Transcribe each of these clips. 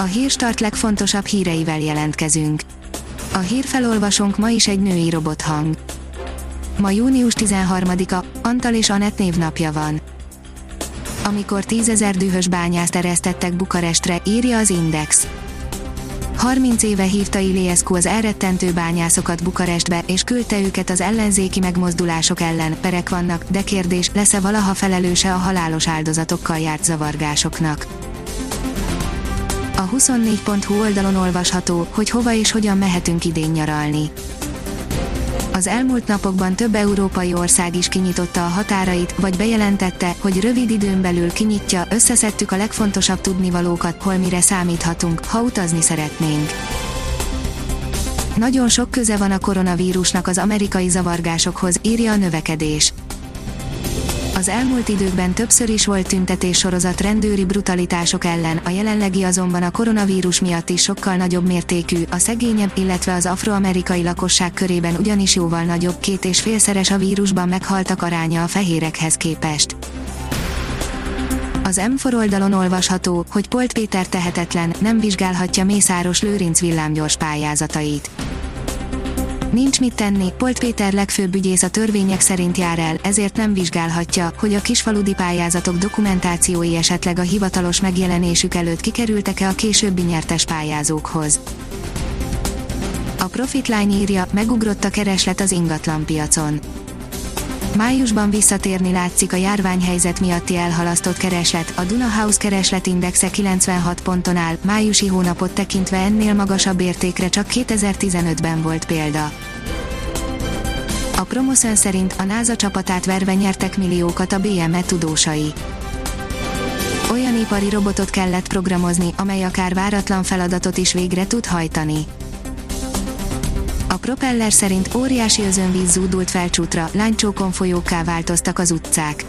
A hírstart legfontosabb híreivel jelentkezünk. A hírfelolvasónk ma is egy női robothang. Ma június 13-a, Antal és Anett névnapja van. Amikor tízezer dühös bányászt eresztettek Bukarestre, írja az Index. 30 éve hívta Iliescu az elrettentő bányászokat Bukarestbe, és küldte őket az ellenzéki megmozdulások ellen, perek vannak, de kérdés, lesz-e valaha felelőse a halálos áldozatokkal járt zavargásoknak. A 24.hu oldalon olvasható, hogy hova és hogyan mehetünk idén nyaralni. Az elmúlt napokban több európai ország is kinyitotta a határait, vagy bejelentette, hogy rövid időn belül kinyitja, összeszedtük a legfontosabb tudnivalókat, hol mire számíthatunk, ha utazni szeretnénk. Nagyon sok köze van a koronavírusnak az amerikai zavargásokhoz, írja a növekedés. Az elmúlt időkben többször is volt tüntetés sorozat rendőri brutalitások ellen, a jelenlegi azonban a koronavírus miatt is sokkal nagyobb mértékű, a szegényebb, illetve az afroamerikai lakosság körében ugyanis jóval nagyobb, két és félszeres a vírusban meghaltak aránya a fehérekhez képest. Az M4 oldalon olvasható, hogy Polt Péter tehetetlen, nem vizsgálhatja Mészáros Lőrinc villámgyors pályázatait. Nincs mit tenni, Polt Péter legfőbb ügyész a törvények szerint jár el, ezért nem vizsgálhatja, hogy a kisfaludi pályázatok dokumentációi esetleg a hivatalos megjelenésük előtt kikerültek-e a későbbi nyertes pályázókhoz. A Profitline írja, megugrott a kereslet az ingatlanpiacon. Májusban visszatérni látszik a járványhelyzet miatti elhalasztott kereslet, a Duna House keresletindexe 96 ponton áll, májusi hónapot tekintve ennél magasabb értékre csak 2015-ben volt példa. A Promoszön szerint a NASA csapatát verve nyertek milliókat a BME tudósai. Olyan ipari robotot kellett programozni, amely akár váratlan feladatot is végre tud hajtani propeller szerint óriási özönvíz zúdult felcsútra, lánycsókon folyókká változtak az utcák.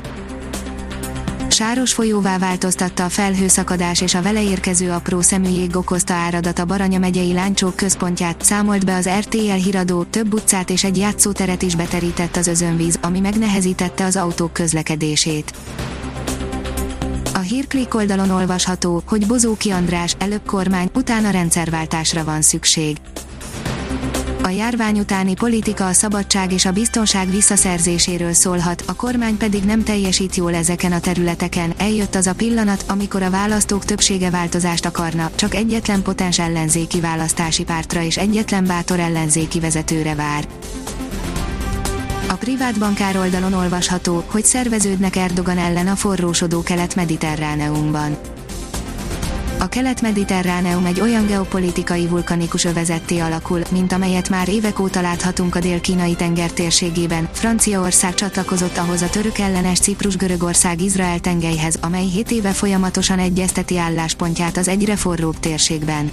Sáros folyóvá változtatta a felhőszakadás és a vele érkező apró szemű jég okozta áradat a Baranya megyei lánycsók központját, számolt be az RTL híradó, több utcát és egy játszóteret is beterített az özönvíz, ami megnehezítette az autók közlekedését. A hírklik oldalon olvasható, hogy Bozóki András, előbb kormány, utána rendszerváltásra van szükség a járvány utáni politika a szabadság és a biztonság visszaszerzéséről szólhat, a kormány pedig nem teljesít jól ezeken a területeken. Eljött az a pillanat, amikor a választók többsége változást akarna, csak egyetlen potens ellenzéki választási pártra és egyetlen bátor ellenzéki vezetőre vár. A privát bankár oldalon olvasható, hogy szerveződnek Erdogan ellen a forrósodó kelet-mediterráneumban a kelet-mediterráneum egy olyan geopolitikai vulkanikus övezetté alakul, mint amelyet már évek óta láthatunk a dél-kínai tenger térségében. Franciaország csatlakozott ahhoz a török ellenes Ciprus-Görögország Izrael tengelyhez, amely 7 éve folyamatosan egyezteti álláspontját az egyre forróbb térségben.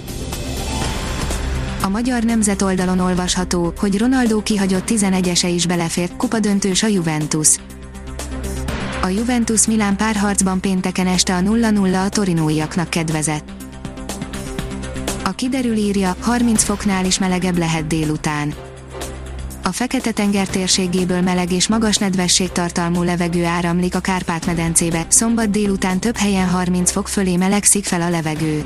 A magyar nemzet oldalon olvasható, hogy Ronaldo kihagyott 11-ese is belefért, kupadöntős a Juventus a Juventus Milán párharcban pénteken este a 0-0 a torinóiaknak kedvezett. A kiderül írja, 30 foknál is melegebb lehet délután. A Fekete-tenger térségéből meleg és magas nedvességtartalmú levegő áramlik a Kárpát-medencébe, szombat délután több helyen 30 fok fölé melegszik fel a levegő.